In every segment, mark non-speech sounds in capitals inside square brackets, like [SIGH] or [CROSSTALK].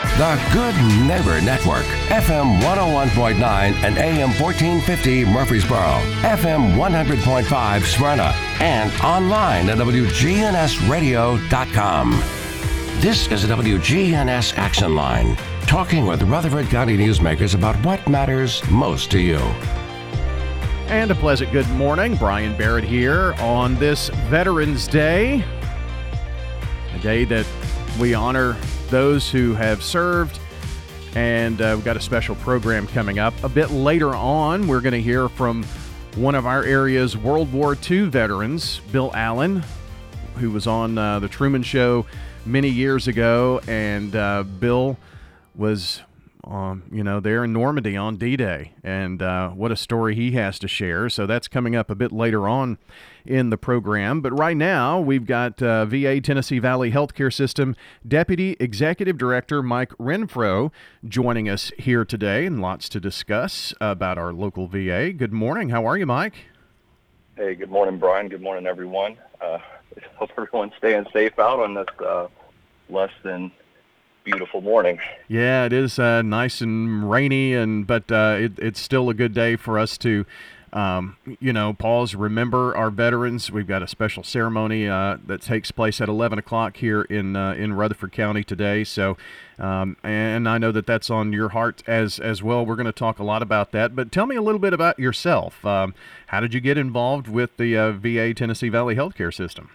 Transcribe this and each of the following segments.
The Good Neighbor Network, FM 101.9 and AM 1450 Murfreesboro, FM 100.5 Smyrna, and online at WGNSradio.com. This is a WGNS Action Line, talking with Rutherford County newsmakers about what matters most to you. And a pleasant good morning. Brian Barrett here on this Veterans Day, a day that we honor those who have served. And uh, we've got a special program coming up. A bit later on, we're going to hear from one of our area's World War II veterans, Bill Allen, who was on uh, The Truman Show many years ago. And uh, Bill was um, you know, there in Normandy on D Day. And uh, what a story he has to share. So that's coming up a bit later on in the program. But right now, we've got uh, VA Tennessee Valley Healthcare System Deputy Executive Director Mike Renfro joining us here today, and lots to discuss about our local VA. Good morning. How are you, Mike? Hey, good morning, Brian. Good morning, everyone. Uh, [LAUGHS] hope everyone's staying safe out on this uh, less than beautiful morning. Yeah, it is uh, nice and rainy, and but uh, it, it's still a good day for us to, um, you know, pause, remember our veterans. We've got a special ceremony uh, that takes place at 11 o'clock here in uh, in Rutherford County today. So, um, and I know that that's on your heart as as well. We're going to talk a lot about that. But tell me a little bit about yourself. Um, how did you get involved with the uh, VA Tennessee Valley Healthcare System?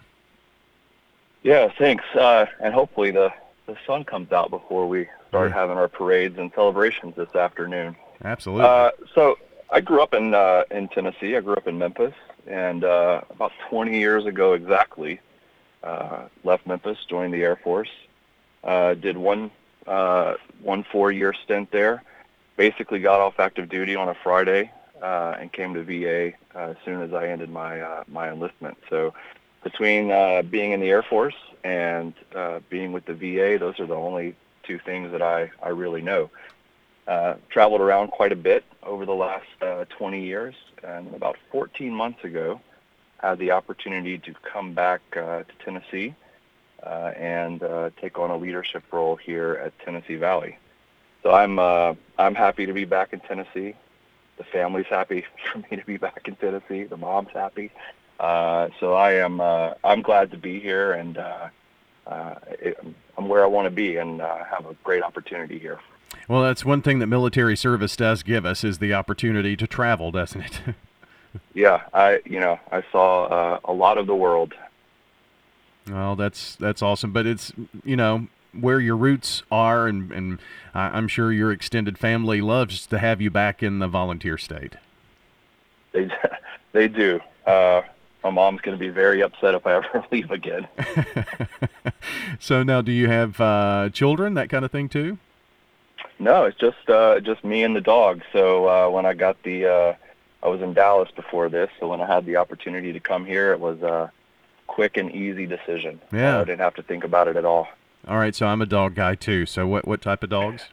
Yeah, thanks. Uh, and hopefully the the sun comes out before we start having our parades and celebrations this afternoon. Absolutely. Uh, so I grew up in uh, in Tennessee. I grew up in Memphis, and uh, about 20 years ago exactly, uh, left Memphis, joined the Air Force, uh, did one uh, one four year stint there. Basically, got off active duty on a Friday uh, and came to VA uh, as soon as I ended my uh, my enlistment. So between uh, being in the Air Force and uh, being with the VA, those are the only two things that I, I really know. Uh, traveled around quite a bit over the last uh, 20 years, and about 14 months ago, had the opportunity to come back uh, to Tennessee uh, and uh, take on a leadership role here at Tennessee Valley. So I'm I'm happy to be back in Tennessee. The family's happy [LAUGHS] for me to be back in Tennessee. The mom's happy. Uh, so I am uh, I'm glad to be here, and uh, uh it, I'm where I want to be, and uh, have a great opportunity here. Well, that's one thing that military service does give us is the opportunity to travel, doesn't it? [LAUGHS] yeah, I you know I saw uh, a lot of the world. Well, that's that's awesome, but it's you know where your roots are, and and I'm sure your extended family loves to have you back in the volunteer state. They [LAUGHS] they do. Uh, my mom's going to be very upset if I ever [LAUGHS] leave again. [LAUGHS] so now, do you have uh, children, that kind of thing too? No, it's just uh, just me and the dog. So uh, when I got the, uh, I was in Dallas before this. So when I had the opportunity to come here, it was a quick and easy decision. Yeah, I didn't have to think about it at all. All right, so I'm a dog guy too. So what what type of dogs?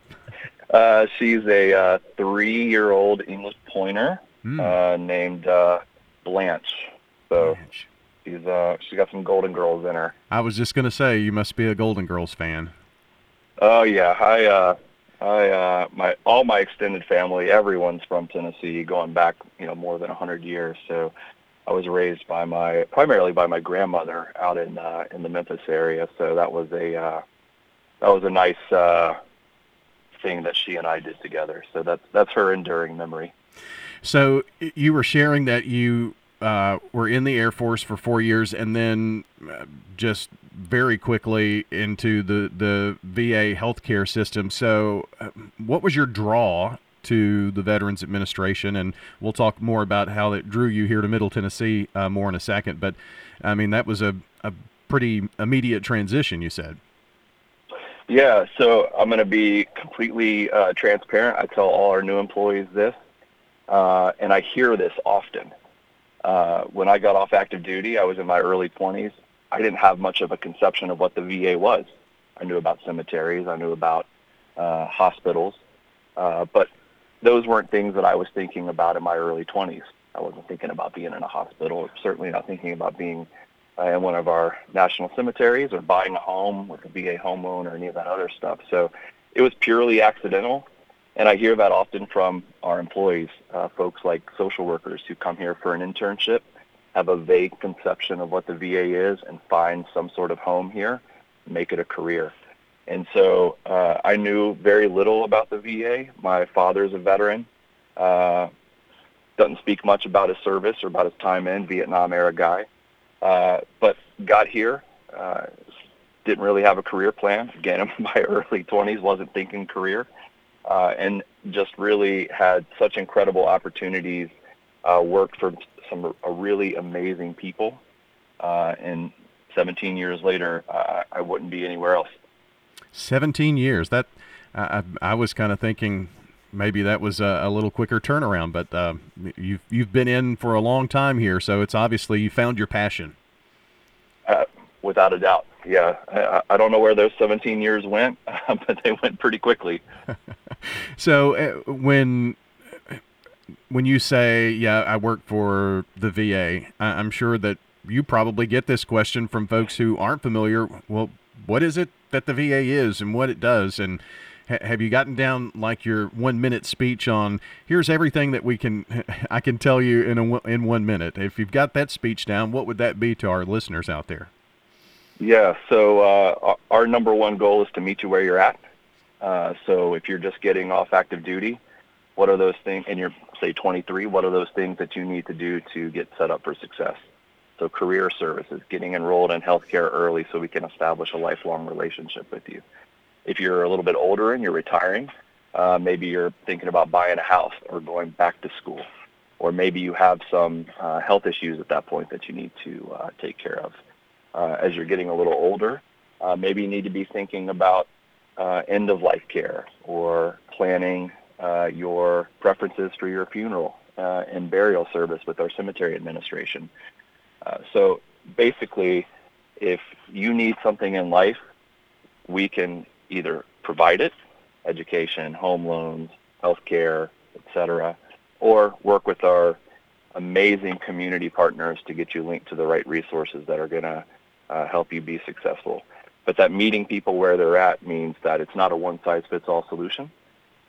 [LAUGHS] uh, she's a uh, three-year-old English pointer mm. uh, named uh, Blanche. So she's uh she's got some Golden Girls in her. I was just gonna say you must be a Golden Girls fan. Oh yeah, I uh I uh my all my extended family, everyone's from Tennessee, going back you know more than a hundred years. So I was raised by my primarily by my grandmother out in uh, in the Memphis area. So that was a uh, that was a nice uh, thing that she and I did together. So that's that's her enduring memory. So you were sharing that you uh, were in the Air Force for four years and then uh, just very quickly into the, the VA healthcare system. So, uh, what was your draw to the Veterans Administration? And we'll talk more about how it drew you here to Middle Tennessee uh, more in a second. But, I mean, that was a, a pretty immediate transition, you said. Yeah, so I'm going to be completely uh, transparent. I tell all our new employees this, uh, and I hear this often uh, when I got off active duty, I was in my early 20s. I didn't have much of a conception of what the VA was. I knew about cemeteries, I knew about uh, hospitals, uh, but those weren't things that I was thinking about in my early 20s. I wasn't thinking about being in a hospital, or certainly not thinking about being uh, in one of our national cemeteries or buying a home with a VA home loan or any of that other stuff. So it was purely accidental. And I hear that often from our employees, uh, folks like social workers who come here for an internship, have a vague conception of what the VA is, and find some sort of home here, make it a career. And so uh, I knew very little about the VA. My father's a veteran. Uh, doesn't speak much about his service or about his time in Vietnam era guy. Uh, but got here, uh, didn't really have a career plan. Again, [LAUGHS] in my early 20s, wasn't thinking career, uh, and just really had such incredible opportunities. Uh, worked for some uh, really amazing people, uh, and 17 years later, uh, I wouldn't be anywhere else. 17 years. That I, I was kind of thinking maybe that was a, a, little quicker turnaround, but uh, you've you've been in for a long time here, so it's obviously you found your passion. Uh, without a doubt, yeah. I, I, don't know where those 17 years went, [LAUGHS] but they went pretty quickly. [LAUGHS] [LAUGHS] so uh, when when you say, "Yeah, I work for the VA," I, I'm sure that you probably get this question from folks who aren't familiar. Well, what is it that the VA is and what it does and have you gotten down like your one minute speech on here's everything that we can [LAUGHS] I can tell you in a, in one minute? If you've got that speech down, what would that be to our listeners out there? Yeah, so uh, our number one goal is to meet you where you're at. Uh, so if you're just getting off active duty, what are those things? And you're say 23, what are those things that you need to do to get set up for success? So career services, getting enrolled in healthcare early so we can establish a lifelong relationship with you if you're a little bit older and you're retiring, uh, maybe you're thinking about buying a house or going back to school, or maybe you have some uh, health issues at that point that you need to uh, take care of. Uh, as you're getting a little older, uh, maybe you need to be thinking about uh, end of life care or planning your preferences for your funeral and burial service with our cemetery administration. so basically, if you need something in life, we can either provide it, education, home loans, healthcare, etc., or work with our amazing community partners to get you linked to the right resources that are going to uh, help you be successful. But that meeting people where they're at means that it's not a one-size-fits-all solution.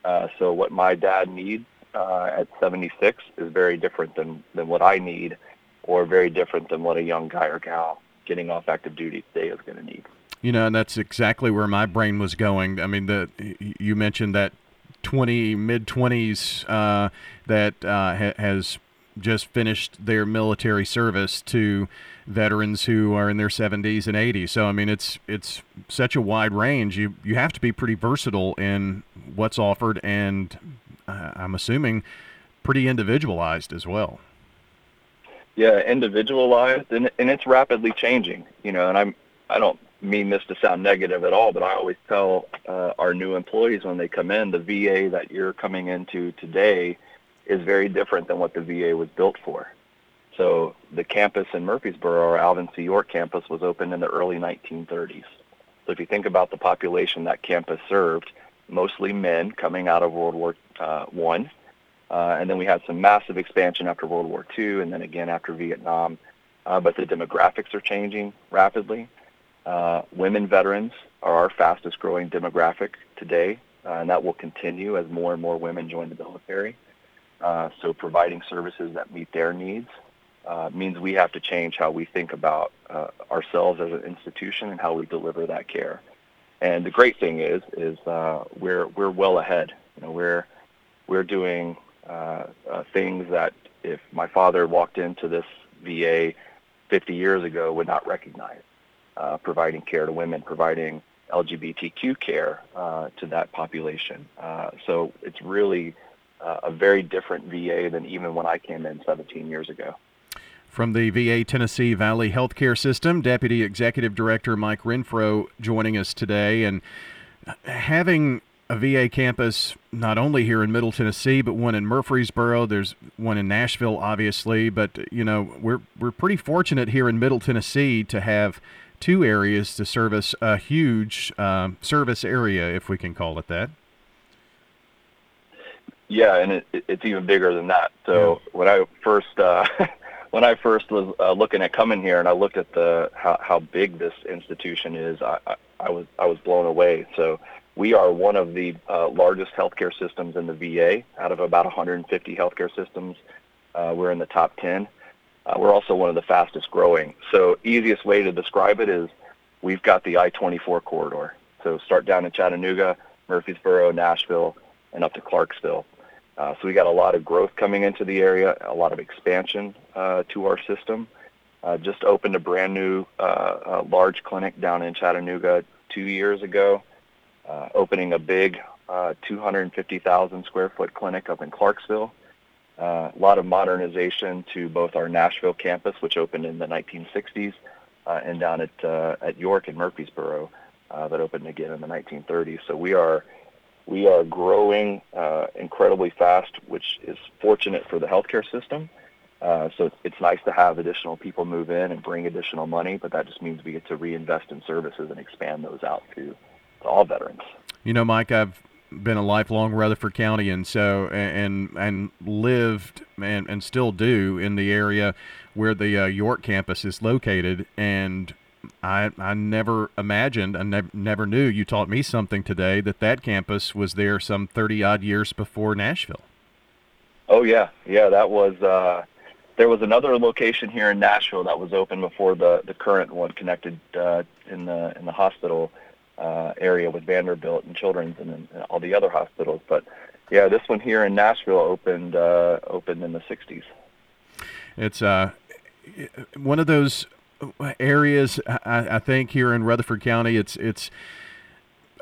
Uh, so what my dad needs uh, at 76 is very different than, than what I need or very different than what a young guy or gal getting off active duty today is going to need. You know, and that's exactly where my brain was going. I mean, the you mentioned that 20 mid 20s uh, that uh, ha- has just finished their military service to veterans who are in their 70s and 80s. So I mean, it's it's such a wide range. You you have to be pretty versatile in what's offered, and uh, I'm assuming pretty individualized as well. Yeah, individualized, and and it's rapidly changing. You know, and I'm I don't mean this to sound negative at all, but I always tell uh, our new employees when they come in, the VA that you're coming into today is very different than what the VA was built for. So the campus in Murfreesboro, our Alvin C. York campus, was opened in the early 1930s. So if you think about the population that campus served, mostly men coming out of World War uh, One, uh, and then we had some massive expansion after World War II, and then again after Vietnam. Uh, but the demographics are changing rapidly. Uh, women veterans are our fastest growing demographic today, uh, and that will continue as more and more women join the military. Uh, so providing services that meet their needs uh, means we have to change how we think about uh, ourselves as an institution and how we deliver that care. And the great thing is, is uh, we're we're well ahead. You know, we're we're doing things that if my father walked into this VA 50 years ago would not recognize uh, providing care to women, providing LGBTQ care uh, to that population. Uh, so it's really uh, a very different VA than even when I came in 17 years ago. From the VA Tennessee Valley Healthcare System, Deputy Executive Director Mike Renfro joining us today. And having a VA campus not only here in Middle Tennessee, but one in Murfreesboro. There's one in Nashville, obviously. But you know, we're we're pretty fortunate here in Middle Tennessee to have two areas to service a huge um, service area, if we can call it that. Yeah, and it, it's even bigger than that. So yeah. when I first uh, [LAUGHS] when I first was uh, looking at coming here and I looked at the how, how big this institution is, I, I, I was I was blown away. So we are one of the uh, largest healthcare systems in the VA. Out of about 150 healthcare systems, uh, we're in the top 10. Uh, we're also one of the fastest growing. So easiest way to describe it is we've got the I-24 corridor. So start down in Chattanooga, Murfreesboro, Nashville, and up to Clarksville. Uh, so we got a lot of growth coming into the area, a lot of expansion uh, to our system. Uh, just opened a brand new uh, large clinic down in Chattanooga two years ago, uh, opening a big uh, 250,000 square foot clinic up in Clarksville. a lot of modernization to both our Nashville campus, which opened in the 1960s, and down at at York and Murfreesboro, that opened again in the 1930s. So we are we are growing uh, incredibly fast, which is fortunate for the healthcare system. Uh, so it's nice to have additional people move in and bring additional money, but that just means we get to reinvest in services and expand those out to, to all veterans. You know, Mike, I've been a lifelong Rutherford County, and so and and lived and and still do in the area where the uh, York campus is located, and I, I never imagined, I never, never knew. You taught me something today that that campus was there some 30 odd years before Nashville. Oh yeah, yeah. That was uh, there was another location here in Nashville that was open before the the current one connected uh, in the in the hospital uh, area with Vanderbilt and Children's and, and all the other hospitals. But yeah, this one here in Nashville opened uh, opened in the 60s. It's uh, one of those areas. I, I think here in Rutherford County, it's it's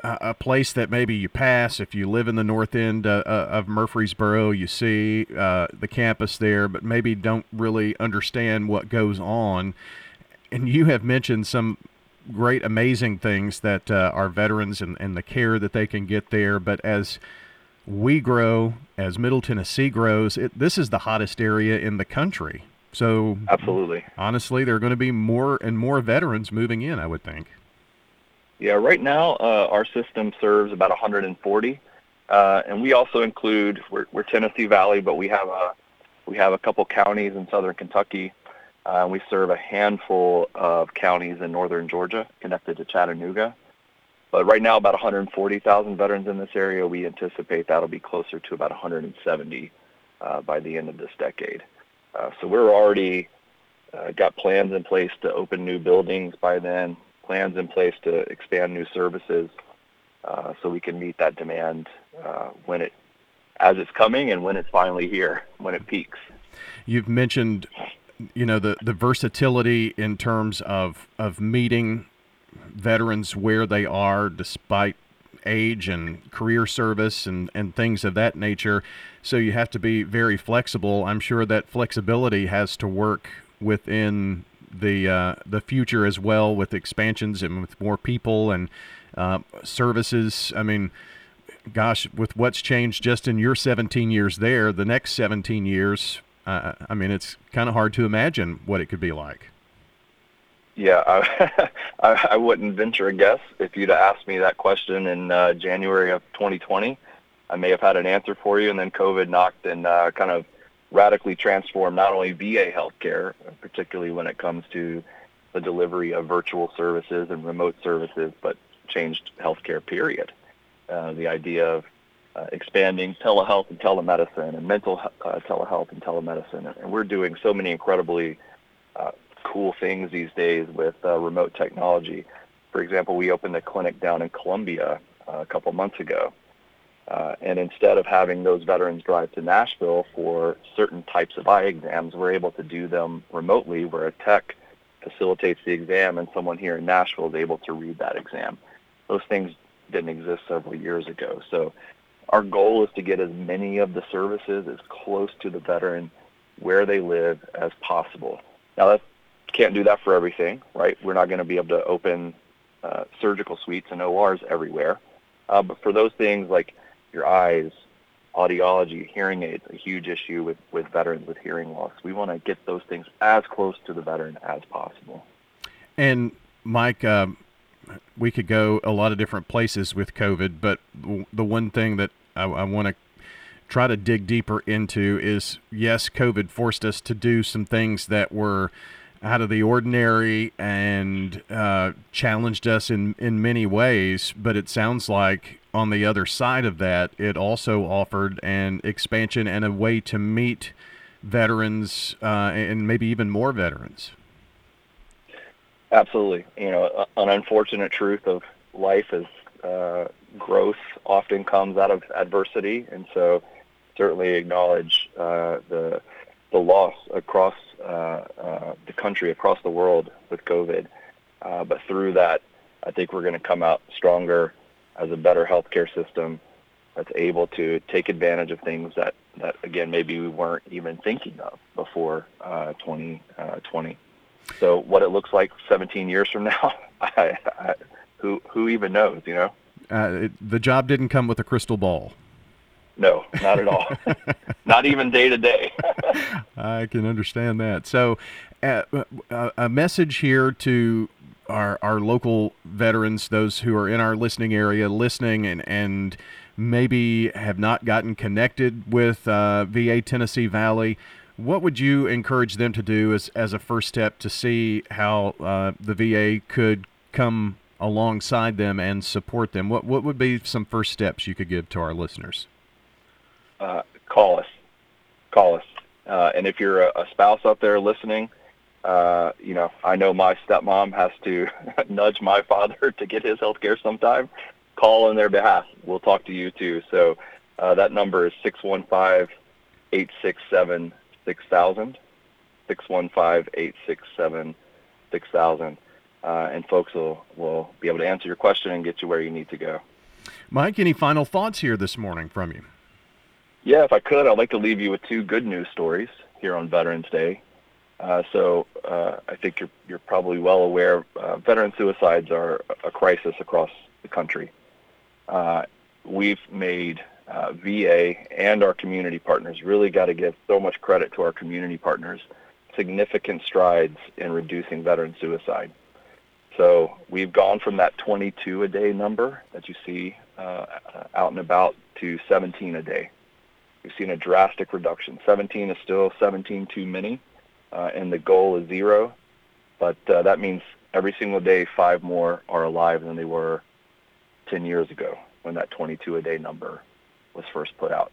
a place that maybe you pass if you live in the north end uh, uh, of Murfreesboro. You see uh, the campus there, but maybe don't really understand what goes on. And you have mentioned some great, amazing things that uh, our veterans and, and the care that they can get there. But as we grow, as Middle Tennessee grows, it, this is the hottest area in the country. So absolutely, honestly, there are going to be more and more veterans moving in. I would think. Yeah, right now uh, our system serves about 140, uh, and we also include we're, we're, Tennessee Valley, but we have a we have a couple counties in southern Kentucky. Uh, we serve a handful of counties in northern Georgia connected to Chattanooga. But right now, about 140,000 veterans in this area. We anticipate that'll be closer to about 170 uh, by the end of this decade. Uh, so we're already uh, got plans in place to open new buildings by then, plans in place to expand new services, uh, so we can meet that demand uh, when it, as it's coming, and when it's finally here, when it peaks. You've mentioned, you know, the the versatility in terms of of meeting veterans where they are, despite age and career service and, and things of that nature. So you have to be very flexible. I'm sure that flexibility has to work within the uh, the future as well with expansions and with more people and uh, services. I mean, gosh, with what's changed just in your 17 years there, the next 17 years, uh, I mean, it's kind of hard to imagine what it could be like. Yeah, I, [LAUGHS] I, I wouldn't venture a guess if you'd asked me that question in uh, January of 2020. I may have had an answer for you, and then COVID knocked and uh, kind of radically transformed not only VA healthcare, particularly when it comes to the delivery of virtual services and remote services, but changed healthcare. Period. Uh, the idea of uh, expanding telehealth and telemedicine and mental uh, telehealth and telemedicine, and we're doing so many incredibly uh, cool things these days with uh, remote technology. For example, we opened a clinic down in Columbia uh, a couple months ago. Uh, and instead of having those veterans drive to Nashville for certain types of eye exams, we're able to do them remotely where a tech facilitates the exam and someone here in Nashville is able to read that exam. Those things didn't exist several years ago. So our goal is to get as many of the services as close to the veteran where they live as possible. Now that's can't do that for everything, right? We're not going to be able to open uh, surgical suites and ORs everywhere. Uh, but for those things like your eyes, audiology, hearing aids, a huge issue with, with veterans with hearing loss. We want to get those things as close to the veteran as possible. And Mike, uh, we could go a lot of different places with COVID, but the one thing that I, I want to try to dig deeper into is yes, COVID forced us to do some things that were out of the ordinary and uh, challenged us in, in many ways. But it sounds like on the other side of that, it also offered an expansion and a way to meet veterans uh, and maybe even more veterans. Absolutely. You know, an unfortunate truth of life is uh, growth often comes out of adversity, and so certainly acknowledge uh, the the loss across uh, country, across the world with COVID. Uh, but through that, I think we're going to come out stronger as a better healthcare system that's able to take advantage of things that, that again, maybe we weren't even thinking of before 2020. Uh, so what it looks like 17 years from now, [LAUGHS] I, I, who who even knows? You know. Uh, it, the job didn't come with a crystal ball. No, not at all. [LAUGHS] not even day to day. I can understand that. So, uh, uh, a message here to our our local veterans, those who are in our listening area, listening and and maybe have not gotten connected with uh, VA Tennessee Valley. What would you encourage them to do as, as a first step to see how uh, the VA could come alongside them and support them? What what would be some first steps you could give to our listeners? Uh, call us. Call us. Uh, and if you're a, a spouse out there listening, uh, you know, I know my stepmom has to [LAUGHS] nudge my father [LAUGHS] to get his health care sometime. Call on their behalf. We'll talk to you too. So uh, that number is 615 867 6000. 615 867 6000. Uh, and folks will, will be able to answer your question and get you where you need to go. Mike, any final thoughts here this morning from you? Yeah, if I could, I'd like to leave you with two good news stories here on Veterans Day. Uh, so uh, I think you're, you're probably well aware uh, veteran suicides are a crisis across the country. Uh, we've made uh, VA and our community partners really got to give so much credit to our community partners. Significant strides in reducing veteran suicide. So we've gone from that 22 a day number that you see uh, out and about to 17 a day. We've seen a drastic reduction. 17 is still 17 too many, uh, and the goal is zero. But uh, that means every single day, five more are alive than they were 10 years ago when that 22 a day number was first put out.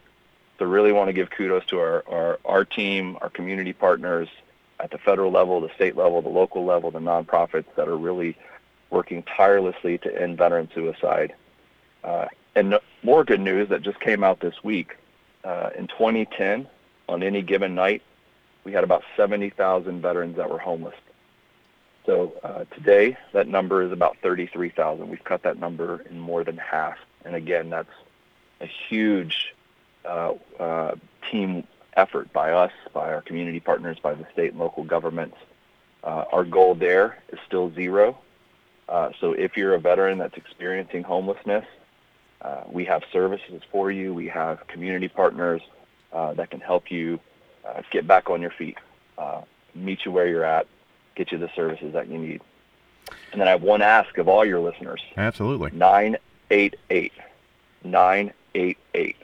So really want to give kudos to our, our, our team, our community partners at the federal level, the state level, the local level, the nonprofits that are really working tirelessly to end veteran suicide. Uh, and more good news that just came out this week uh, in 2010, on any given night, we had about 70,000 veterans that were homeless. So uh, today, that number is about 33,000. We've cut that number in more than half. And again, that's a huge uh, uh, team effort by us, by our community partners, by the state and local governments. Uh, our goal there is still zero. Uh, so if you're a veteran that's experiencing homelessness, uh, we have services for you. We have community partners uh, that can help you uh, get back on your feet, uh, meet you where you're at, get you the services that you need. And then I have one ask of all your listeners. Absolutely. 988. 988.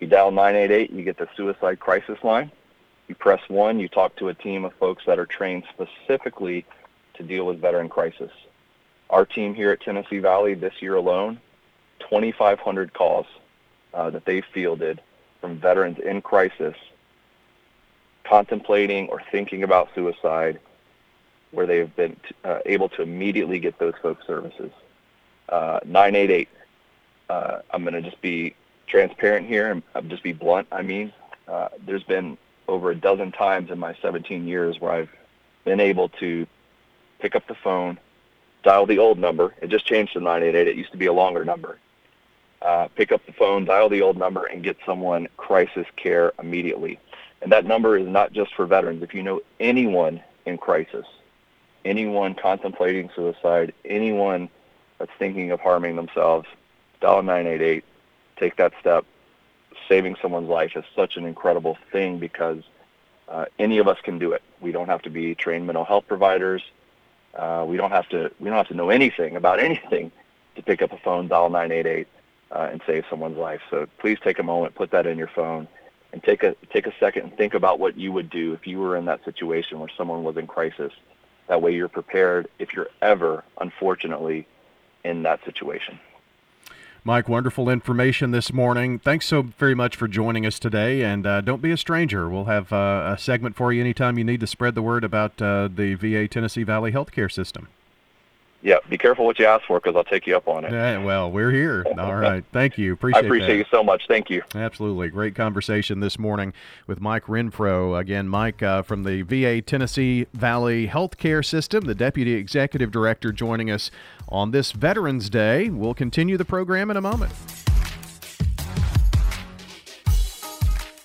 You dial 988, you get the suicide crisis line. You press 1, you talk to a team of folks that are trained specifically to deal with veteran crisis. Our team here at Tennessee Valley this year alone 2,500 calls uh, that they fielded from veterans in crisis contemplating or thinking about suicide where they've been t- uh, able to immediately get those folks services. Uh, 988. Uh, I'm going to just be transparent here and I'll just be blunt. I mean, uh, there's been over a dozen times in my 17 years where I've been able to pick up the phone, dial the old number. It just changed to 988. It used to be a longer number uh, pick up the phone, dial the old number, and get someone crisis care immediately. And that number is not just for veterans. If you know anyone in crisis, anyone contemplating suicide, anyone that's thinking of harming themselves, dial 988, take that step. Saving someone's life is such an incredible thing because uh, any of us can do it. We don't have to be trained mental health providers. Uh, we don't have to we don't have to know anything about [LAUGHS] anything to pick up a phone, dial 988, uh, and save someone's life. So please take a moment, put that in your phone, and take a take a second and think about what you would do if you were in that situation where someone was in crisis. That way, you're prepared if you're ever, unfortunately, in that situation. Mike, wonderful information this morning. Thanks so very much for joining us today. And uh, don't be a stranger. We'll have uh, a segment for you anytime you need to spread the word about uh, the VA Tennessee Valley healthcare system. Yeah, be careful what you ask for because I'll take you up on it. Yeah, well, we're here. [LAUGHS] All right. Thank you. Appreciate I appreciate that. you so much. Thank you. Absolutely. Great conversation this morning with Mike Renfro. Again, Mike uh, from the VA Tennessee Valley Healthcare System, the Deputy Executive Director, joining us on this Veterans Day. We'll continue the program in a moment.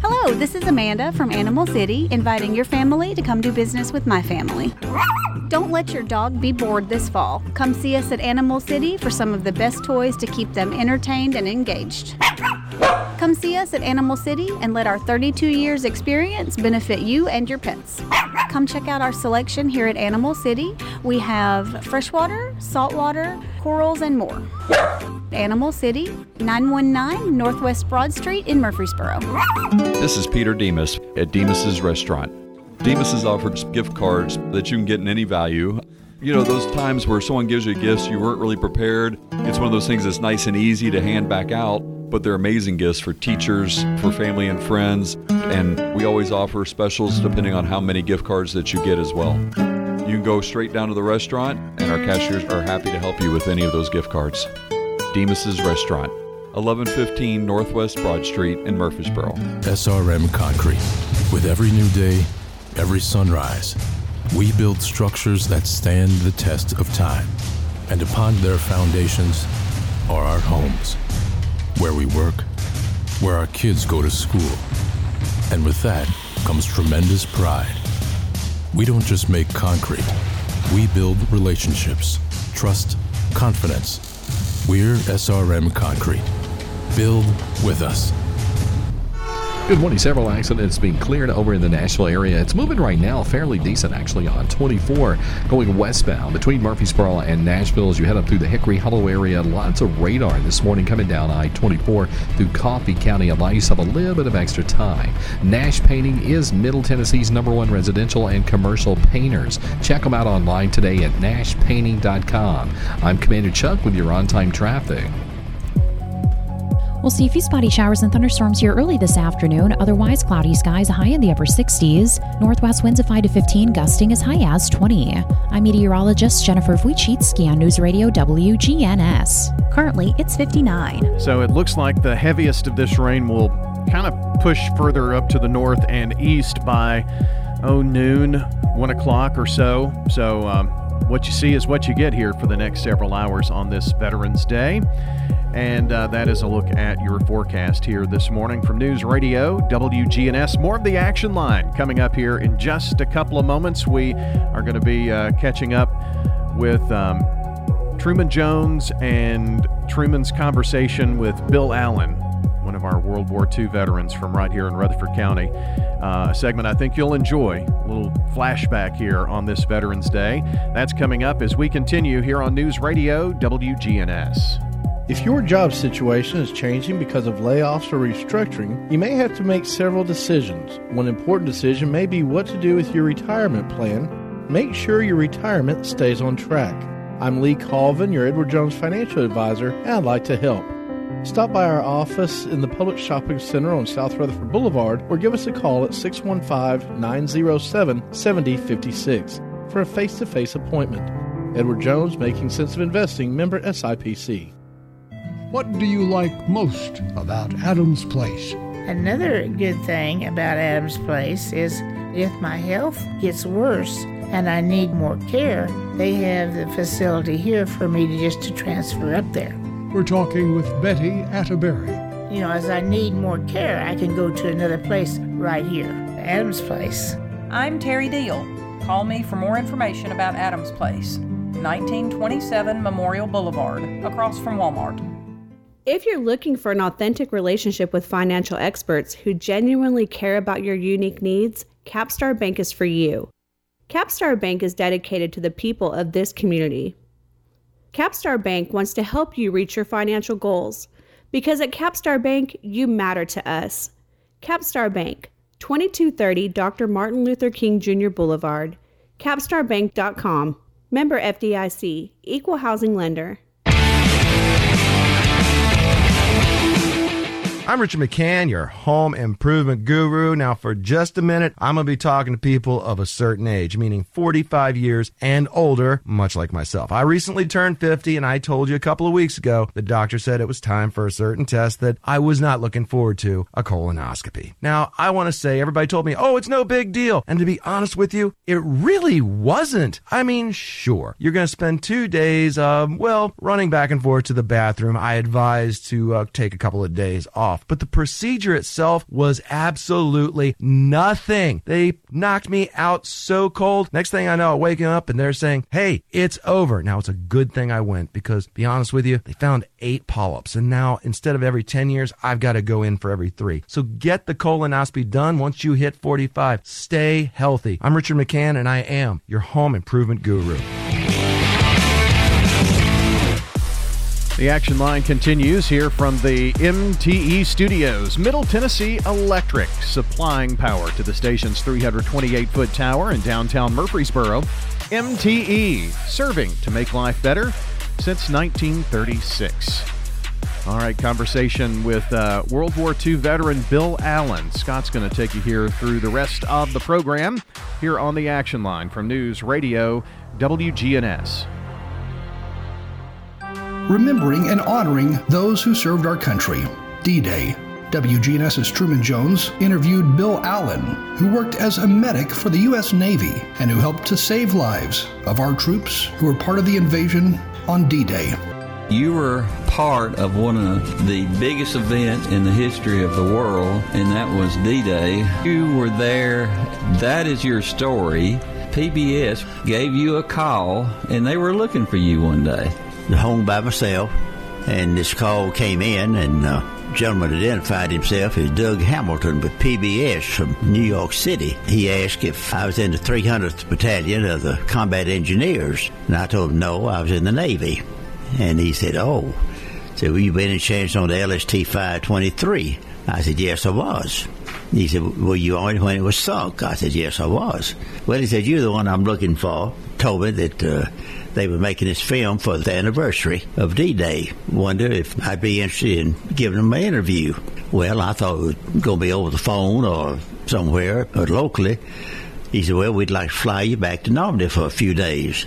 Hello, this is Amanda from Animal City, inviting your family to come do business with my family. Don't let your dog be bored this fall. Come see us at Animal City for some of the best toys to keep them entertained and engaged. Come see us at Animal City and let our 32 years experience benefit you and your pets. Come check out our selection here at Animal City. We have freshwater, saltwater, corals, and more. Animal City, 919 Northwest Broad Street in Murfreesboro. This is Peter Demos at Demos's Restaurant. Demos's offers gift cards that you can get in any value. You know, those times where someone gives you gifts you weren't really prepared, it's one of those things that's nice and easy to hand back out, but they're amazing gifts for teachers, for family and friends, and we always offer specials depending on how many gift cards that you get as well. You can go straight down to the restaurant, and our cashiers are happy to help you with any of those gift cards. Demos's Restaurant, 1115 Northwest Broad Street in Murfreesboro. SRM Concrete. With every new day, every sunrise, we build structures that stand the test of time. And upon their foundations are our homes, where we work, where our kids go to school. And with that comes tremendous pride. We don't just make concrete, we build relationships, trust, confidence. We're SRM Concrete. Build with us. Good morning. Several accidents being cleared over in the Nashville area. It's moving right now, fairly decent actually, on 24 going westbound between Murfreesboro and Nashville as you head up through the Hickory Hollow area. Lots of radar this morning coming down I 24 through Coffee County. Allow yourself a little bit of extra time. Nash Painting is Middle Tennessee's number one residential and commercial painters. Check them out online today at nashpainting.com. I'm Commander Chuck with your on time traffic. We'll see a few spotty showers and thunderstorms here early this afternoon. Otherwise, cloudy skies, high in the upper 60s. Northwest winds of 5 to 15, gusting as high as 20. I'm meteorologist Jennifer Vujicic on News Radio WGNS. Currently, it's 59. So it looks like the heaviest of this rain will kind of push further up to the north and east by, oh, noon, 1 o'clock or so. So um, what you see is what you get here for the next several hours on this Veterans Day. And uh, that is a look at your forecast here this morning from News Radio WGNS. More of the action line coming up here in just a couple of moments. We are going to be uh, catching up with um, Truman Jones and Truman's conversation with Bill Allen, our World War II veterans from right here in Rutherford County. Uh, a segment I think you'll enjoy. A little flashback here on this Veterans Day. That's coming up as we continue here on News Radio WGNS. If your job situation is changing because of layoffs or restructuring, you may have to make several decisions. One important decision may be what to do with your retirement plan. Make sure your retirement stays on track. I'm Lee Colvin, your Edward Jones financial advisor, and I'd like to help. Stop by our office in the Public Shopping Center on South Rutherford Boulevard or give us a call at 615 907 7056 for a face to face appointment. Edward Jones, Making Sense of Investing, member SIPC. What do you like most about Adams Place? Another good thing about Adams Place is if my health gets worse and I need more care, they have the facility here for me to just to transfer up there. We're talking with Betty Atterbury. You know, as I need more care, I can go to another place right here, Adams Place. I'm Terry Deal. Call me for more information about Adams Place, 1927 Memorial Boulevard, across from Walmart. If you're looking for an authentic relationship with financial experts who genuinely care about your unique needs, Capstar Bank is for you. Capstar Bank is dedicated to the people of this community. Capstar Bank wants to help you reach your financial goals because at Capstar Bank, you matter to us. Capstar Bank, 2230 Dr. Martin Luther King Jr. Boulevard, capstarbank.com. Member FDIC, Equal Housing Lender. I'm Richard McCann, your home improvement guru. Now, for just a minute, I'm going to be talking to people of a certain age, meaning 45 years and older, much like myself. I recently turned 50, and I told you a couple of weeks ago the doctor said it was time for a certain test that I was not looking forward to a colonoscopy. Now, I want to say everybody told me, oh, it's no big deal. And to be honest with you, it really wasn't. I mean, sure, you're going to spend two days, um, well, running back and forth to the bathroom. I advise to uh, take a couple of days off off, but the procedure itself was absolutely nothing. They knocked me out so cold. Next thing I know, I'm waking up and they're saying, hey, it's over. Now, it's a good thing I went because, be honest with you, they found eight polyps. And now, instead of every 10 years, I've got to go in for every three. So get the colonoscopy done once you hit 45. Stay healthy. I'm Richard McCann, and I am your home improvement guru. The action line continues here from the MTE studios. Middle Tennessee Electric supplying power to the station's 328 foot tower in downtown Murfreesboro. MTE serving to make life better since 1936. All right, conversation with uh, World War II veteran Bill Allen. Scott's going to take you here through the rest of the program here on the action line from News Radio WGNS remembering and honoring those who served our country. D Day. WGNS's Truman Jones interviewed Bill Allen, who worked as a medic for the U.S. Navy and who helped to save lives of our troops who were part of the invasion on D Day. You were part of one of the biggest events in the history of the world, and that was D Day. You were there. That is your story. PBS gave you a call, and they were looking for you one day home by myself, and this call came in, and uh, gentleman identified himself as Doug Hamilton with PBS from New York City. He asked if I was in the 300th Battalion of the Combat Engineers, and I told him no, I was in the Navy. And he said, "Oh." So well, you been in charge on the LST 523? I said, "Yes, I was." He said, "Were you on it when it was sunk?" I said, "Yes, I was." Well, he said, "You're the one I'm looking for." Told me that. Uh, they were making this film for the anniversary of D-Day. Wonder if I'd be interested in giving them an interview. Well, I thought it was going to be over the phone or somewhere or locally. He said, well, we'd like to fly you back to Normandy for a few days.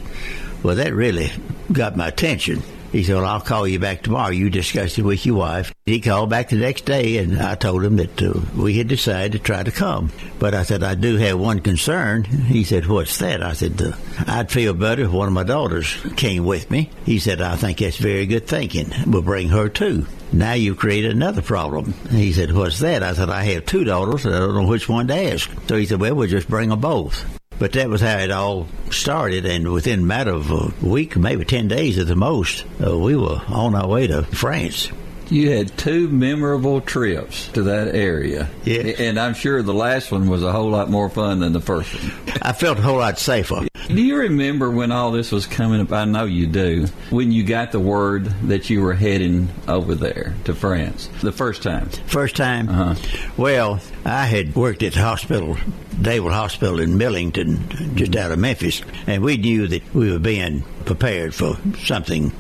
Well, that really got my attention. He said, Well, I'll call you back tomorrow. You discussed it with your wife. He called back the next day, and I told him that uh, we had decided to try to come. But I said, I do have one concern. He said, What's that? I said, uh, I'd feel better if one of my daughters came with me. He said, I think that's very good thinking. We'll bring her too. Now you've created another problem. He said, What's that? I said, I have two daughters. And I don't know which one to ask. So he said, Well, we'll just bring them both. But that was how it all started, and within a matter of a week, maybe 10 days at the most, uh, we were on our way to France. You had two memorable trips to that area. Yeah. And I'm sure the last one was a whole lot more fun than the first one. I felt a whole lot safer. Do you remember when all this was coming up? I know you do. When you got the word that you were heading over there to France the first time? First time? Uh-huh. Well, I had worked at the hospital, Naval Hospital in Millington, just out of Memphis, and we knew that we were being prepared for something.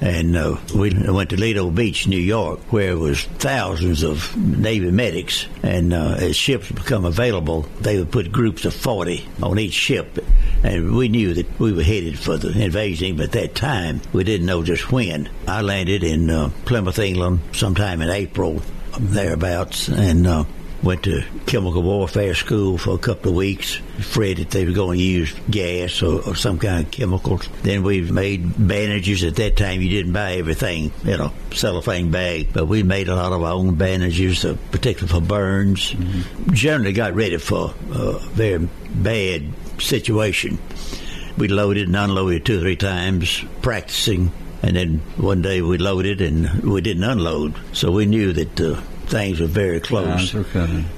And uh, we went to Lido Beach, New York, where it was thousands of Navy medics. And uh, as ships become available, they would put groups of 40 on each ship. And we knew that we were headed for the invasion, but at that time, we didn't know just when. I landed in uh, Plymouth, England, sometime in April, thereabouts, and uh, went to chemical warfare school for a couple of weeks, afraid that they were going to use gas or, or some kind of chemicals. Then we made bandages. At that time, you didn't buy everything in a cellophane bag, but we made a lot of our own bandages, uh, particularly for burns. Mm-hmm. Generally got ready for a very bad situation. We loaded and unloaded two or three times, practicing. And then one day we loaded and we didn't unload. So we knew that uh, things were very close.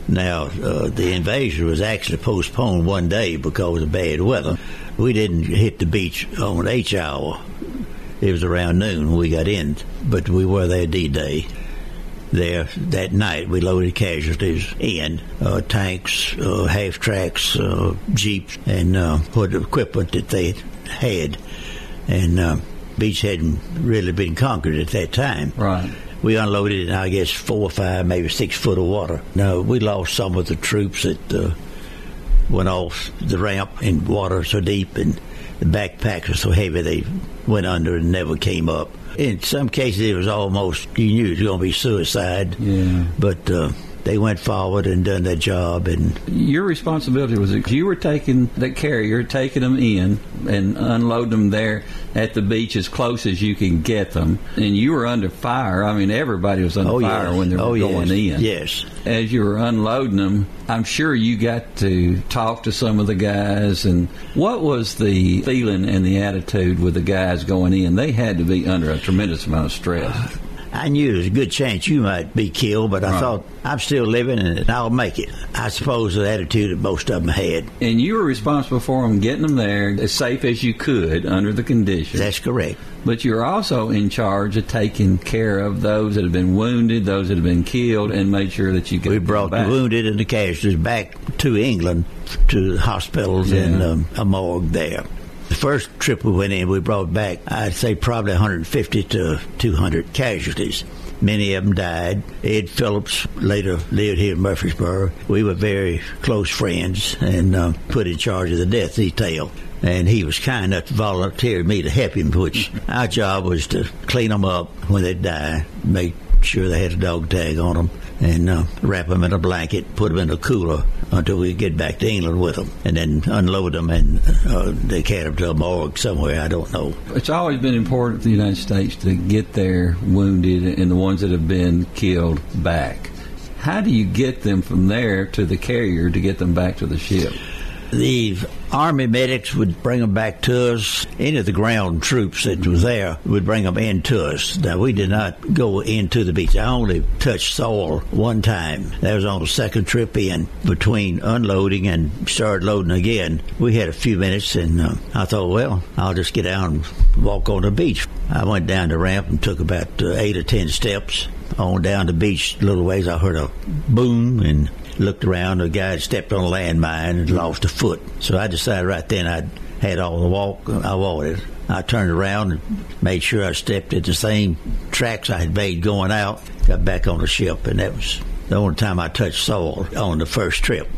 Now, uh, the invasion was actually postponed one day because of bad weather. We didn't hit the beach on H hour. It was around noon when we got in, but we were there D Day. There that night, we loaded casualties in uh, tanks, uh, half tracks, uh, jeeps, and uh, what equipment that they had. And uh, beach hadn't really been conquered at that time. Right we unloaded, and I guess, four or five, maybe six foot of water. No, we lost some of the troops that uh, went off the ramp in water so deep, and the backpacks were so heavy they went under and never came up. In some cases, it was almost you knew it was going to be suicide. Yeah, but. Uh, they went forward and done their job. And your responsibility was that you were taking the carrier, taking them in, and unloading them there at the beach as close as you can get them. And you were under fire. I mean, everybody was under oh, fire yes. when they were oh, going yes. in. Yes. As you were unloading them, I'm sure you got to talk to some of the guys. And what was the feeling and the attitude with the guys going in? They had to be under a tremendous amount of stress. [SIGHS] [LAUGHS] I knew there was a good chance you might be killed, but I Right. thought I'm still living and I'll make it. I suppose the attitude that most of them had. And you were responsible for them getting them there as safe as you could under the conditions. That's correct. But you're also in charge of taking care of those that have been wounded, those that have been killed, and made sure that you get We brought the wounded and the casualties back to England to the hospitals and um, a morgue there. The first trip we went in, we brought back, I'd say, probably 150 to 200 casualties. Many of them died. Ed Phillips later lived here in Murfreesboro. We were very close friends and uh, put in charge of the death detail. And he was kind enough to volunteer me to help him, which our job was to clean them up when they die, make sure they had a dog tag on them, and uh, wrap them in a blanket, put them in a cooler until we get back to England with them, and then unload them and uh, they carry them to a morgue somewhere. I don't know. It's always been important for the United States to get their wounded and the ones that have been killed back. How do you get them from there to the carrier to get them back to the ship? The Army medics would bring them back to us. Any of the ground troops that was there would bring them in to us. Now, we did not go into the beach. I only touched soil one time. That was on the second trip in. Between unloading and started loading again, we had a few minutes, and uh, I thought, well, I'll just get out and walk on the beach. I went down the ramp and took about uh, eight or ten steps. On down the beach a little ways, I heard a boom and looked around. A guy had stepped on a landmine and lost a foot. So I decided right then I'd had all the walk I wanted. I turned around and made sure I stepped at the same tracks I had made going out. Got back on the ship, and that was the only time I touched soil on the first trip.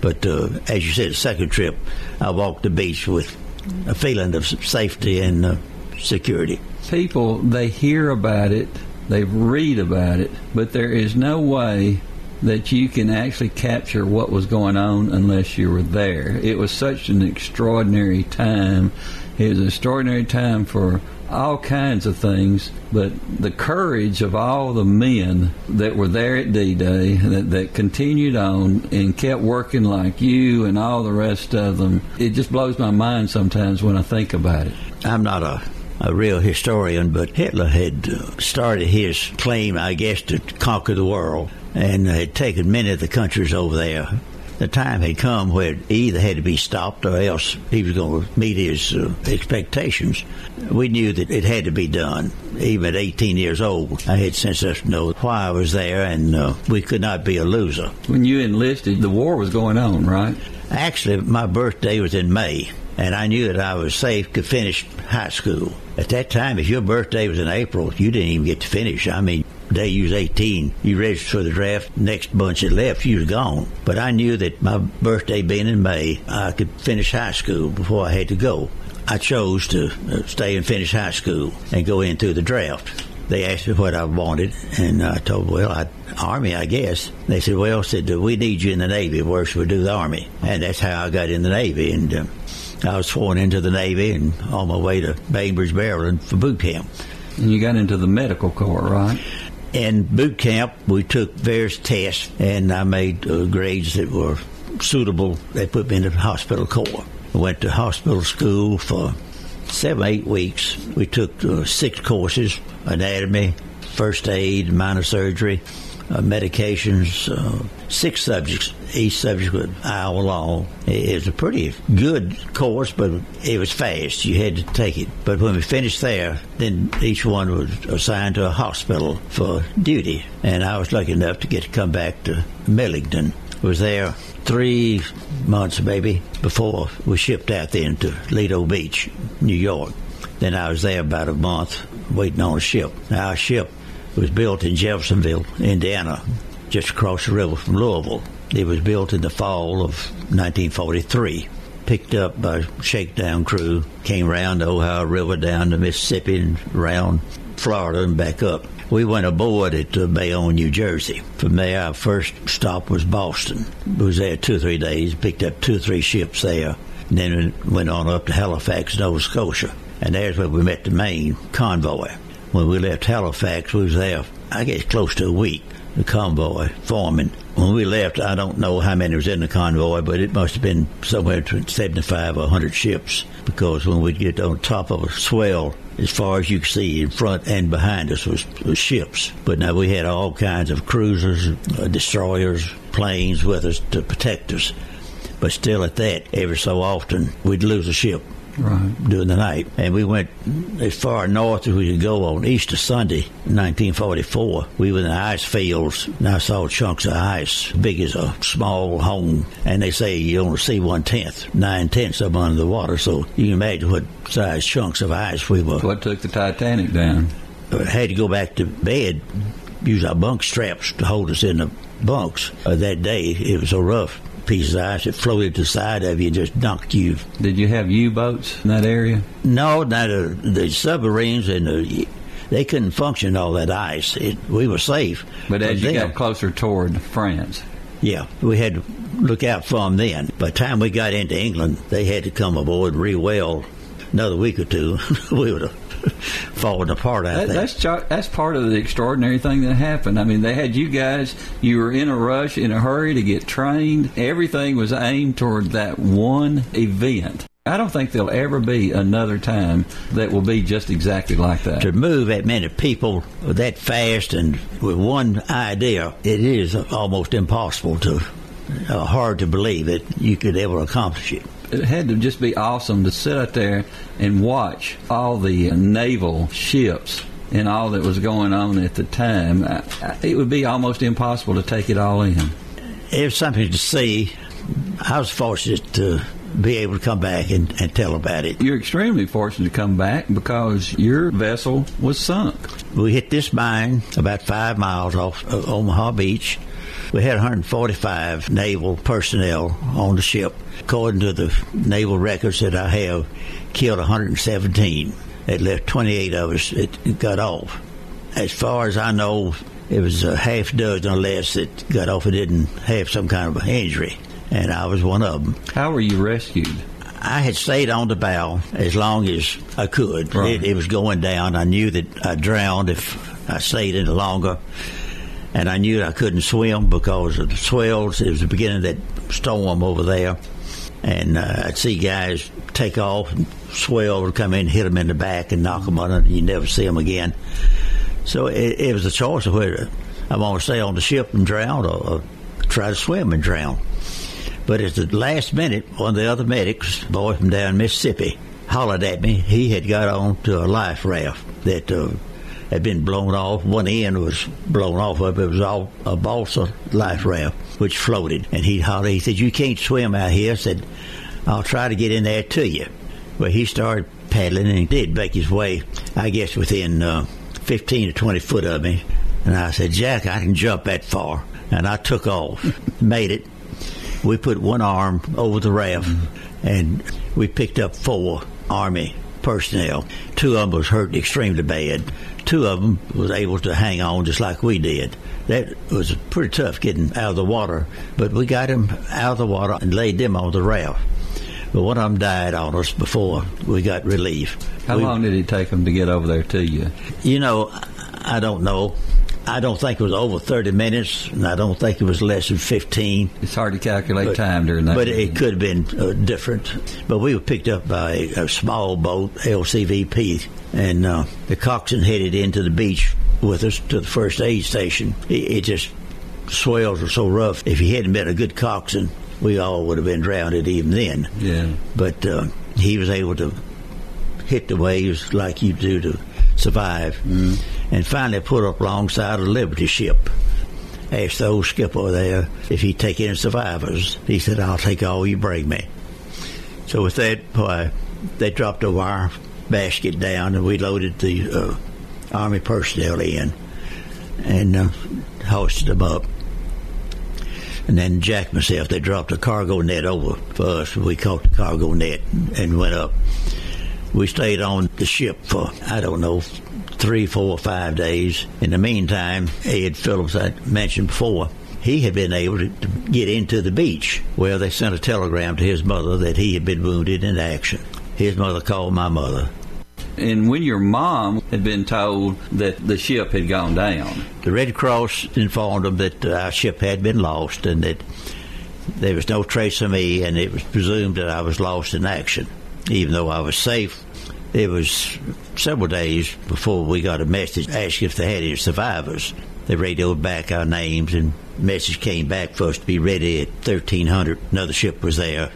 But uh, as you said, the second trip, I walked the beach with a feeling of safety and uh, security. People, they hear about it, they read about it, but there is no way that you can actually capture what was going on unless you were there. It was such an extraordinary time. It was an extraordinary time for all kinds of things, but the courage of all the men that were there at D Day that, that continued on and kept working like you and all the rest of them, it just blows my mind sometimes when I think about it. I'm not a, a real historian, but Hitler had started his claim, I guess, to conquer the world and had taken many of the countries over there. The time had come where he either had to be stopped or else he was going to meet his uh, expectations. We knew that it had to be done. Even at 18 years old, I had sense enough to know why I was there, and uh, we could not be a loser. When you enlisted, the war was going on, right? Actually, my birthday was in May, and I knew that I was safe to finish high school. At that time, if your birthday was in April, you didn't even get to finish. I mean, day you was 18, you registered for the draft. Next bunch that left, you was gone. But I knew that my birthday being in May, I could finish high school before I had to go. I chose to uh, stay and finish high school and go into the draft. they asked me what I wanted, and I told, well, I, Army, I guess. They said, well, said we need you in the Navy. Should we do the Army? And that's how I got in the Navy. And uh, I was sworn into the Navy and on my way to Bainbridge, Maryland for boot camp. And you got into the medical corps, right? In boot camp, we took various tests, and I made uh, grades that were suitable. They put me in the hospital corps. I went to hospital school for seven, eight weeks. We took uh, six courses anatomy, first aid, minor surgery, uh, medications, uh, six subjects. Each an hour long. It was a pretty good course, but it was fast. You had to take it. But when we finished there, then each one was assigned to a hospital for duty. And I was lucky enough to get to come back to Millington. Was there three months maybe before we shipped out then to Lido Beach, New York. Then I was there about a month waiting on a ship. Now, our ship was built in Jeffersonville, Indiana, just across the river from Louisville. It was built in the fall of 1943. Picked up by shakedown crew, came around the Ohio River down to Mississippi and around Florida and back up. We went aboard at uh, Bayonne, New Jersey. From there, our first stop was Boston. We was there two or three days, picked up two or three ships there, and then went on up to Halifax, Nova Scotia. And there's where we met the main convoy. When we left Halifax, we was there, I guess, close to a week. The convoy forming. When we left, I don't know how many was in the convoy, but it must have been somewhere between 75 or 100 ships. Because when we'd get on top of a swell, as far as you could see in front and behind us was, was ships. But now we had all kinds of cruisers, uh, destroyers, planes with us to protect us. But still, at that, every so often we'd lose a ship right. during the night. And we went as far north as we could go on Easter Sunday, 1944. We were in the ice fields, and I saw chunks of ice big as a small home. And they say you only see one tenth, nine tenths of them under the water. So you can imagine what size chunks of ice we were. What took the Titanic down? I had to go back to bed, use our bunk straps to hold us in the bunks. Uh, that day, it was so rough pieces of ice that floated to the side of you and just knocked you. Did you have U-boats in that area? No, not uh, the submarines and the, they couldn't function all that ice. It, we were safe. But as you them, got closer toward France, yeah, we had to look out for them then. By the time we got into England, they had to come aboard and re-well another week or two. [LAUGHS] we would have [LAUGHS] falling apart. I that, think. That's that's part of the extraordinary thing that happened. I mean, they had you guys. You were in a rush, in a hurry to get trained. Everything was aimed toward that one event. I don't think there'll ever be another time that will be just exactly like that. To move that many people that fast and with one idea, it is almost impossible to, uh, hard to believe that you could ever accomplish it it had to just be awesome to sit out there and watch all the naval ships and all that was going on at the time. It would be almost impossible to take it all in. It was something to see. I was fortunate to be able to come back and, and tell about it. You're extremely fortunate to come back because your vessel was sunk. We hit this mine about five miles off of Omaha Beach. We had 145 naval personnel on the ship. According to the naval records that I have, killed 117. It left 28 of us that got off. As far as I know, it was a half dozen or less that got off and didn't have some kind of an injury, and I was one of them. How were you rescued? I had stayed on the bow as long as I could. Right. It, it was going down. I knew that I'd drowned if I stayed any longer and I knew I couldn't swim because of the swells. It was the beginning of that storm over there, and uh, I'd see guys take off, and swell would come in, hit them in the back, and knock them under, and you never see them again. So it, it was a choice of whether I want to stay on the ship and drown or, or try to swim and drown. But at the last minute, one of the other medics, boy from down Mississippi, hollered at me. He had got on to a life raft that uh, had been blown off. One end was blown off of it. It was all a balsa life raft which floated. And he hollered, he said, You can't swim out here. I said, I'll try to get in there to you. Well, he started paddling and he did make his way, I guess, within uh, 15 to 20 foot of me. And I said, Jack, I can jump that far. And I took off, [LAUGHS] made it. We put one arm over the raft and we picked up four Army personnel. Two of them was hurt extremely bad. Two of them was able to hang on just like we did. That was pretty tough getting out of the water, but we got them out of the water and laid them on the raft. But one of them died on us before we got relief. How we, long did it take them to get over there to you? You know, I don't know. I don't think it was over 30 minutes, and I don't think it was less than 15. It's hard to calculate but, time during that. But it could have been uh, different. But we were picked up by a, a small boat, LCVP, and uh, the coxswain headed into the beach with us to the first aid station. It, it just swells were so rough. If he hadn't been a good coxswain, we all would have been drowned even then. Yeah. But uh, he was able to hit the waves like you do to survive, mm. And finally put up alongside a Liberty ship. Asked the old skipper there if he'd take any survivors. He said, "I'll take all you bring me." So with that, boy, they dropped a wire basket down, and we loaded the uh, army personnel in and uh, hoisted them up. And then Jack myself, they dropped a cargo net over for us. We caught the cargo net and went up. We stayed on the ship for, I don't know, three, four, five days. In the meantime, Ed Phillips, I mentioned before, he had been able to, to get into the beach. Well, they sent a telegram to his mother that he had been wounded in action. His mother called my mother. And when your mom had been told that the ship had gone down, the Red Cross informed them that our ship had been lost and that there was no trace of me, and it was presumed that I was lost in action. Even though I was safe, it was several days before we got a message asking if they had any survivors. They radioed back our names, and message came back for us to be ready at 1300. Another ship was there,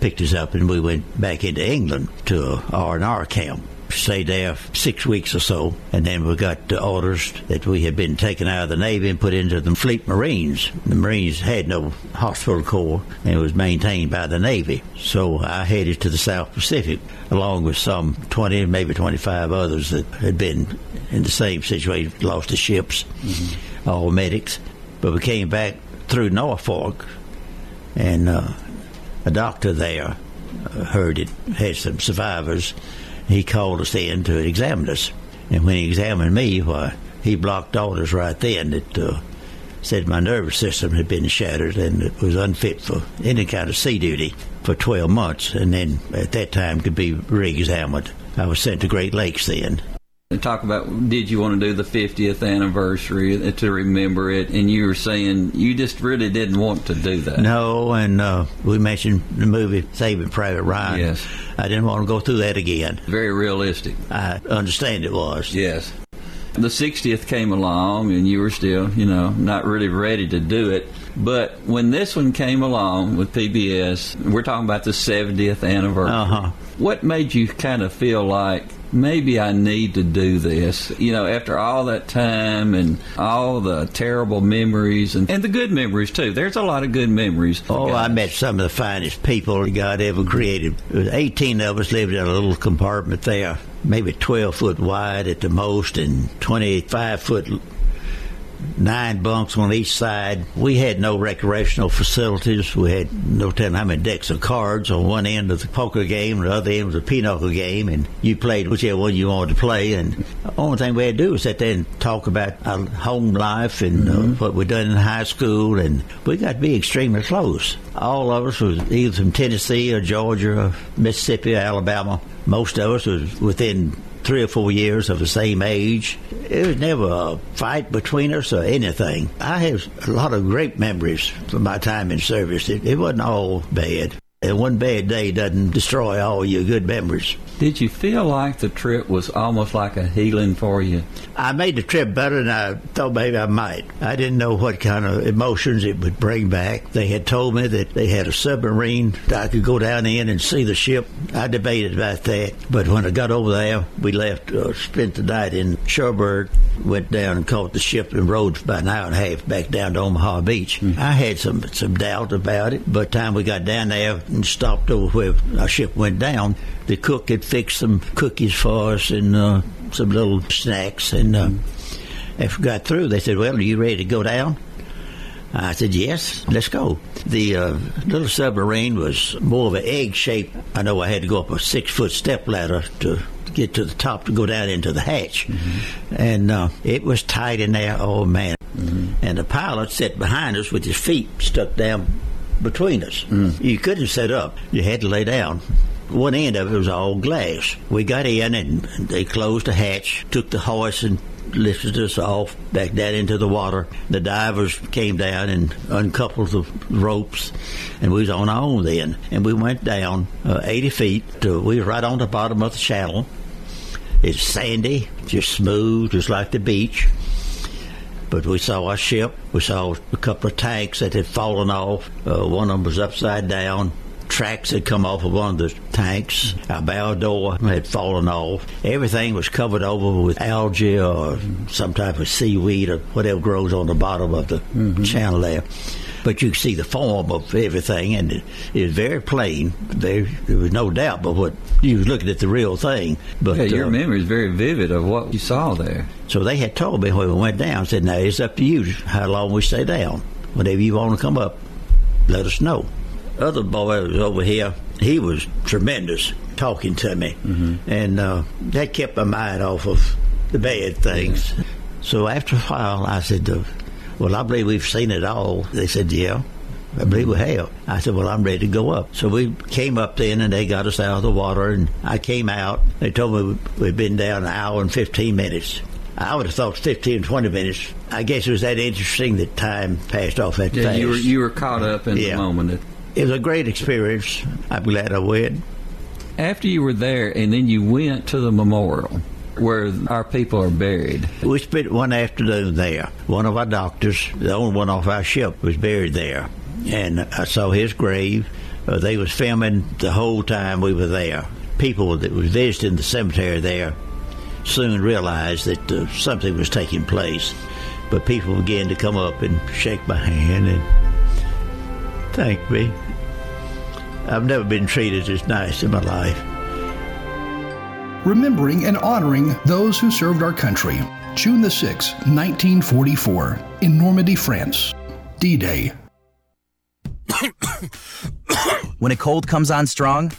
picked us up, and we went back into England to a R&R camp stayed there six weeks or so, and then we got the orders that we had been taken out of the Navy and put into the Fleet Marines. The Marines had no hospital corps, and it was maintained by the Navy. So I headed to the South Pacific, along with some 20, maybe 25 others that had been in the same situation, lost their ships, mm-hmm. all medics. But we came back through Norfolk, and uh, a doctor there uh, heard it had some survivors he called us in to examine us. And when he examined me, why, he blocked orders right then that uh, said my nervous system had been shattered and it was unfit for any kind of sea duty for 12 months. And then at that time could be re-examined. I was sent to Great Lakes then and talk about did you want to do the 50th anniversary to remember it? And you were saying you just really didn't want to do that. No and uh, we mentioned the movie saving private ryan. Yes. I didn't want to go through that again. Very realistic. I understand it was. Yes. The 60th came along and you were still you know not really ready to do it. But when this one came along with pbs we're talking about the 70th anniversary. Uh-huh. what made you kind of feel like maybe I need to do this. You know, after all that time and all the terrible memories and, and the good memories too. There's a lot of good memories. Oh, I met some of the finest people God ever created. 18 of us lived in a little compartment there, maybe 12 foot wide at the most and 25 foot nine bunks on each side. We had no recreational facilities. We had no telling how many decks of cards on one end of the poker game, the other end was a pinochle game, and you played whichever one you wanted to play. And the only thing we had to do was sit there and talk about our home life and uh, mm-hmm. uh, what we'd done in high school, and we got to be extremely close. All of us was either from Tennessee or Georgia, or Mississippi, or Alabama. Most of us was within three or four years of the same age. It was never a fight between us or anything. I have a lot of great memories from my time in service. It, it wasn't all bad. And one bad day doesn't destroy all your good memories. Did you feel like the trip was almost like a healing for you? I made the trip better than I thought maybe I might. I didn't know what kind of emotions it would bring back. They had told me that they had a submarine that I could go down in and see the ship. I debated about that. But when I got over there, we left, uh, spent the night in Cherbourg, went down and caught the ship and rode for about an hour and a half back down to Omaha Beach. Mm-hmm. I had some, some doubt about it. But time we got down there, and stopped over where our ship went down, the cook had fixed some cookies for us and uh, some little snacks. And uh, after we got through, they said, Well, are you ready to go down? I said, Yes, let's go. The uh, little submarine was more of an egg shape. I know I had to go up a six foot step ladder to get to the top to go down into the hatch. And uh, it was tight in there, oh man. And the pilot sat behind us with his feet stuck down between us. You couldn't sit up, you had to lay down. One end of it was all glass. We got in and they closed the hatch, took the hoist and lifted us off back down into the water. The divers came down and uncoupled the ropes, and we was on our own then. And we went down uh, 80 feet. To, we were right on the bottom of the channel. It's sandy, just smooth, just like the beach. But we saw a ship. We saw a couple of tanks that had fallen off. Uh, one of them was upside down. Tracks had come off of one of the tanks. Our bow door had fallen off. Everything was covered over with algae or some type of seaweed or whatever grows on the bottom of the channel there. But you see the form of everything, and it, it was very plain. There, there was no doubt, but what you was looking at the real thing. But yeah, your uh, memory is very vivid of what you saw there. so they had told me when we went down, said, now it's up to you how long we stay down. Whenever you want to come up, let us know. Other boy was over here, he was tremendous talking to me. And uh, that kept my mind off of the bad things. So after a while, I said, well, I believe we've seen it all. They said, yeah. I believe we have. I said, well, I'm ready to go up. So we came up then and they got us out of the water and I came out. They told me we'd been down an hour and 15 minutes. I would have thought 15, 20 minutes. I guess it was that interesting that time passed off that Yeah, fast. you were you were caught up in Yeah. the moment. It was a great experience. I'm glad I went. After you were there, and then you went to the memorial where our people are buried. We spent one afternoon there. One of our doctors, the only one off our ship, was buried there, and I saw his grave. Uh, they was filming the whole time we were there. People that was visiting the cemetery there soon realized that uh, something was taking place. But people began to come up and shake my hand and thank me. I've never been treated as nice in my life. Remembering and honoring those who served our country. June the 6th, 1944, in Normandy, France. D Day. [COUGHS] When a cold comes on strong,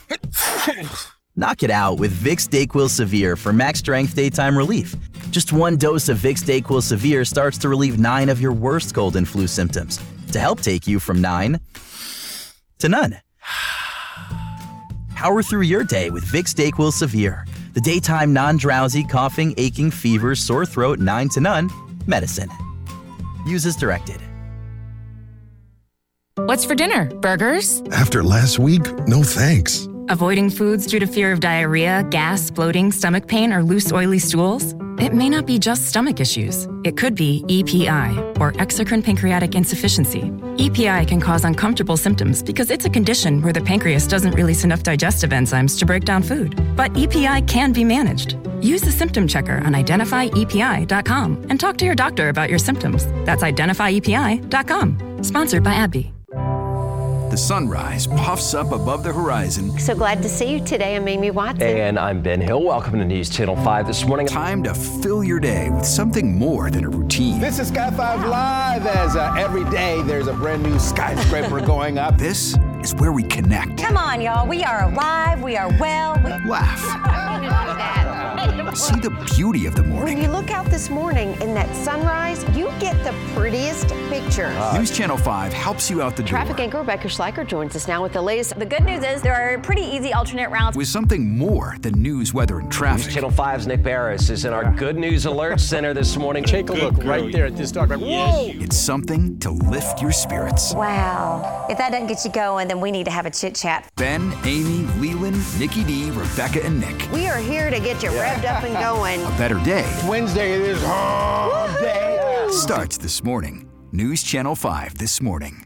[COUGHS] knock it out with Vicks Dayquil Severe for max strength daytime relief. Just one dose of Vicks Dayquil Severe starts to relieve nine of your worst cold and flu symptoms to help take you from nine to none. [SIGHS] Power through your day with Vicks Dayquil Severe, the daytime non-drowsy, coughing, aching, fever, sore throat, nine to none medicine. Use as directed. What's for dinner? Burgers? After last week, no thanks. Avoiding foods due to fear of diarrhea, gas, bloating, stomach pain, or loose, oily stools? It may not be just stomach issues. It could be EPI, or exocrine pancreatic insufficiency. EPI can cause uncomfortable symptoms because it's a condition where the pancreas doesn't release enough digestive enzymes to break down food. But EPI can be managed. Use the symptom checker on identifyepi.com and talk to your doctor about your symptoms. That's identifyepi.com. Sponsored by AbbVie. The sunrise puffs up above the horizon. So glad to see you today. I'm Amy Watson. And I'm Ben Hill. Welcome to News Channel 5 this morning. Time to fill your day with something more than a routine. This is Sky 5 Live as uh, every day there's a brand new skyscraper [LAUGHS] going up. This is where we connect, Come on, y'all. We are alive. We are well. We- [LAUGHS] see the beauty of the morning. When you look out this morning in that sunrise, you get the prettiest pictures. Uh, news Channel 5 helps you out the door Traffic anchor Rebecca Schleicher joins us now with the latest. The good news is there are pretty easy alternate routes. with something more than news, weather, and traffic. News Channel 5's Nick Beres is in our Good News Alert Center this morning. Take a look right there at this dog. Whoa! It's something to lift your spirits. Wow. If that doesn't get you going, then we need to have a chit chat. Ben, Amy, Leland, Nikki D, Rebecca, and Nick. We are here to get you revved up and going. A better day Wednesday it is hump day. starts this morning. News Channel 5 this morning.